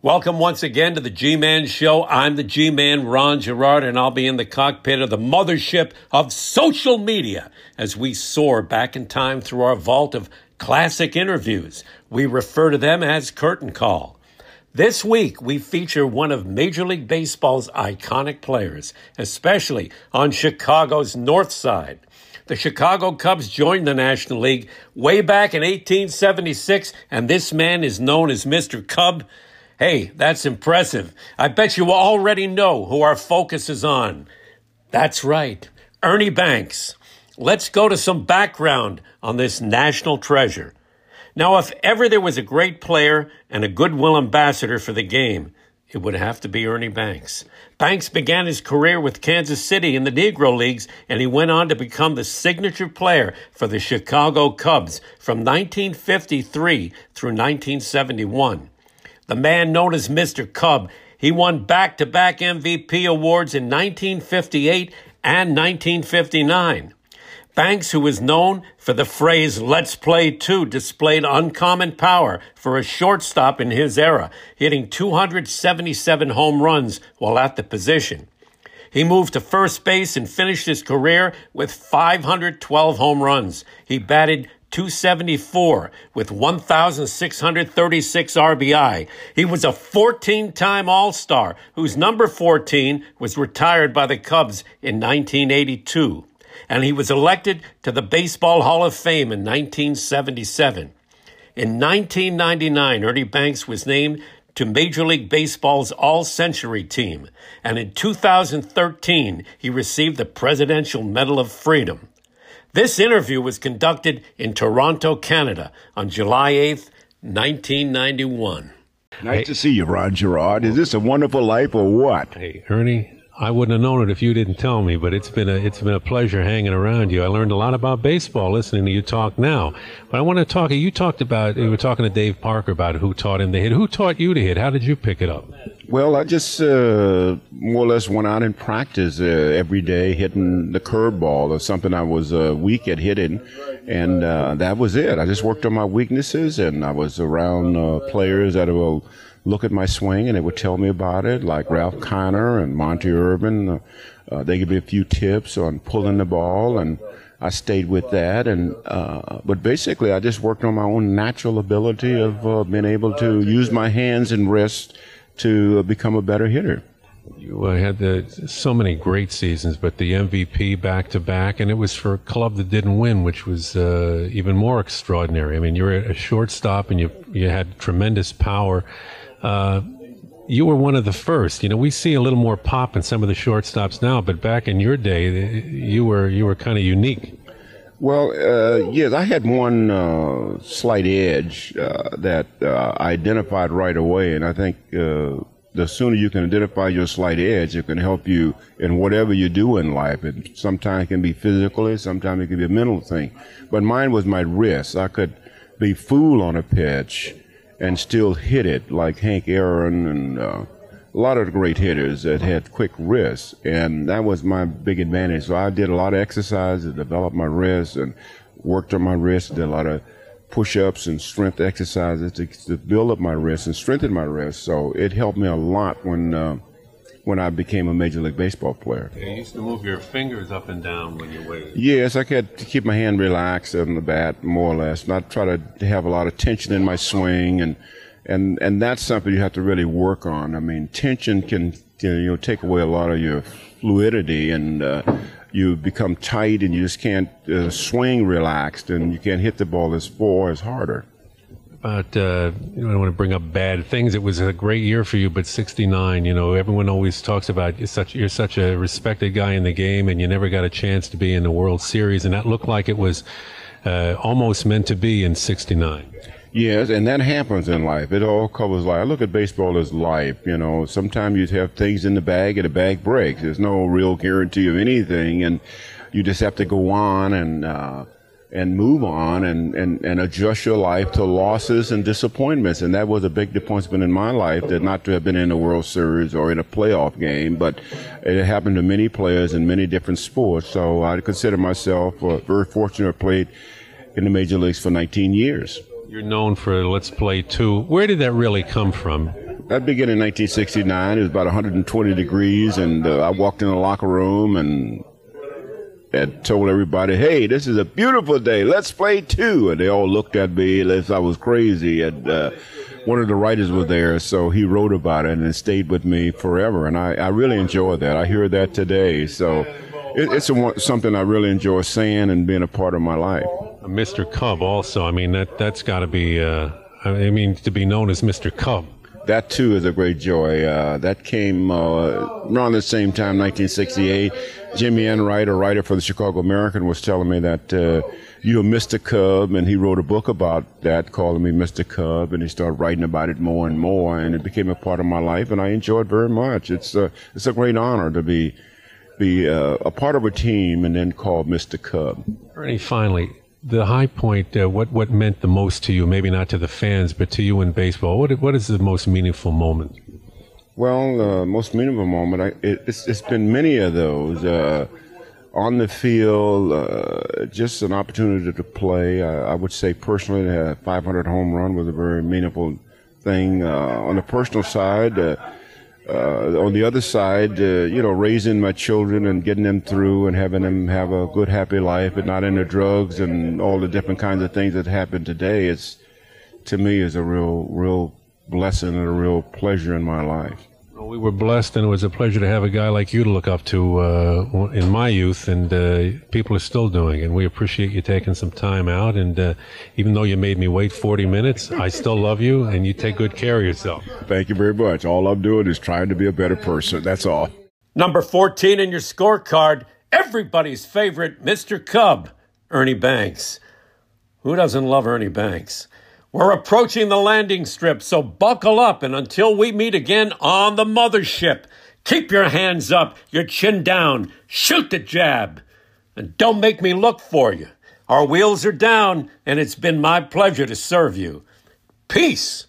Welcome once again to the G Man Show. I'm the G Man, Ron Gerard, and I'll be in the cockpit of the mothership of social media as we soar back in time through our vault of classic interviews. We refer to them as Curtain Call. This week, we feature one of Major League Baseball's iconic players, especially on Chicago's North Side. The Chicago Cubs joined the National League way back in 1876, and this man is known as Mr. Cub. Hey, that's impressive. I bet you already know who our focus is on. That's right, Ernie Banks. Let's go to some background on this national treasure. Now, if ever there was a great player and a goodwill ambassador for the game, it would have to be Ernie Banks. Banks began his career with Kansas City in the Negro Leagues, and he went on to become the signature player for the Chicago Cubs from 1953 through 1971. The man known as Mr. Cub, he won back to back MVP awards in 1958 and 1959. Banks, who was known for the phrase let's play two, displayed uncommon power for a shortstop in his era, hitting 277 home runs while at the position. He moved to first base and finished his career with 512 home runs. He batted 274 with 1,636 RBI. He was a 14 time All Star whose number 14 was retired by the Cubs in 1982 and he was elected to the Baseball Hall of Fame in 1977. In 1999, Ernie Banks was named to Major League Baseball's All Century team, and in 2013, he received the Presidential Medal of Freedom. This interview was conducted in Toronto, Canada on July 8th, 1991. Nice hey. to see you, Ron Gerard. Is this a wonderful life or what? Hey, Ernie, I wouldn't have known it if you didn't tell me, but it's been a it's been a pleasure hanging around you. I learned a lot about baseball listening to you talk now. But I want to talk. You talked about you were talking to Dave Parker about who taught him to hit. Who taught you to hit? How did you pick it up? Well, I just uh, more or less went out and practiced uh, every day hitting the curveball or something I was uh, weak at hitting, and uh, that was it. I just worked on my weaknesses, and I was around uh, players that will look at my swing and it would tell me about it, like Ralph Kiner and Monte Irvin. Uh, uh, they give me a few tips on pulling the ball, and I stayed with that. And uh, but basically, I just worked on my own natural ability of uh, being able to use my hands and wrists to become a better hitter. You uh, had the, so many great seasons, but the MVP back to back, and it was for a club that didn't win, which was uh, even more extraordinary. I mean, you're a shortstop, and you you had tremendous power uh, you were one of the first. You know, we see a little more pop in some of the shortstops now, but back in your day, you were you were kind of unique. Well, uh, yes, I had one uh, slight edge uh, that uh, I identified right away, and I think uh, the sooner you can identify your slight edge, it can help you in whatever you do in life. And sometimes it can be physically, sometimes it can be a mental thing. But mine was my wrist. I could be fool on a pitch and still hit it like Hank Aaron and uh, a lot of great hitters that had quick wrists. And that was my big advantage. So I did a lot of exercise to develop my wrist and worked on my wrist, did a lot of push-ups and strength exercises to, to build up my wrists and strengthen my wrists. So it helped me a lot when uh, when I became a Major League Baseball player. You used to move your fingers up and down when you waved. Yes, I had to keep my hand relaxed on the bat, more or less, not try to have a lot of tension in my swing, and and and that's something you have to really work on. I mean, tension can you know take away a lot of your fluidity and. Uh, you become tight and you just can't uh, swing relaxed and you can't hit the ball as far as harder But uh, you know, I don't want to bring up bad things. It was a great year for you, but 69. You know, everyone always talks about you're such you're such a respected guy in the game, and you never got a chance to be in the World Series, and that looked like it was uh, almost meant to be in 69. Yes, and that happens in life. It all covers life. I look at baseball as life. You know, sometimes you have things in the bag and the bag breaks. There's no real guarantee of anything, and you just have to go on and. Uh, and move on and, and, and adjust your life to losses and disappointments. And that was a big disappointment in my life that not to have been in a World Series or in a playoff game, but it happened to many players in many different sports. So I consider myself uh, very fortunate have played in the major leagues for 19 years. You're known for Let's Play Two. Where did that really come from? that began in 1969. It was about 120 degrees, and uh, I walked in the locker room and had told everybody, "Hey, this is a beautiful day. Let's play two." And they all looked at me as I was crazy. And uh, one of the writers was there, so he wrote about it and it stayed with me forever. And I, I really enjoy that. I hear that today, so it, it's a, something I really enjoy saying and being a part of my life. Mr. Cub, also. I mean, that that's got to be. Uh, I mean, to be known as Mr. Cub that too is a great joy. Uh, that came uh, around the same time, 1968. Jimmy Enright, a writer for the Chicago American, was telling me that uh, you're Mr. Cub, and he wrote a book about that, calling me Mr. Cub, and he started writing about it more and more, and it became a part of my life, and I enjoyed very much. It's a, it's a great honor to be be uh, a part of a team and then called Mr. Cub. Ernie, finally, the high point, uh, what what meant the most to you? Maybe not to the fans, but to you in baseball. What what is the most meaningful moment? Well, uh, most meaningful moment, I, it, it's, it's been many of those. Uh, on the field, uh, just an opportunity to play. I would say personally, a 500 home run was a very meaningful thing. Uh, on the personal side, uh, on the other side, uh, you know, raising my children and getting them through and having them have a good, happy life and not into drugs and all the different kinds of things that happen today, it's, to me, is a real, real blessing and a real pleasure in my life. Well, we were blessed, and it was a pleasure to have a guy like you to look up to uh, in my youth, and uh, people are still doing. And we appreciate you taking some time out. And uh, even though you made me wait 40 minutes, I still love you, and you take good care of yourself. Thank you very much. All I'm doing is trying to be a better person. That's all. Number 14 in your scorecard, everybody's favorite Mr. Cub, Ernie Banks. Who doesn't love Ernie Banks? We're approaching the landing strip, so buckle up. And until we meet again on the mothership, keep your hands up, your chin down, shoot the jab, and don't make me look for you. Our wheels are down, and it's been my pleasure to serve you. Peace.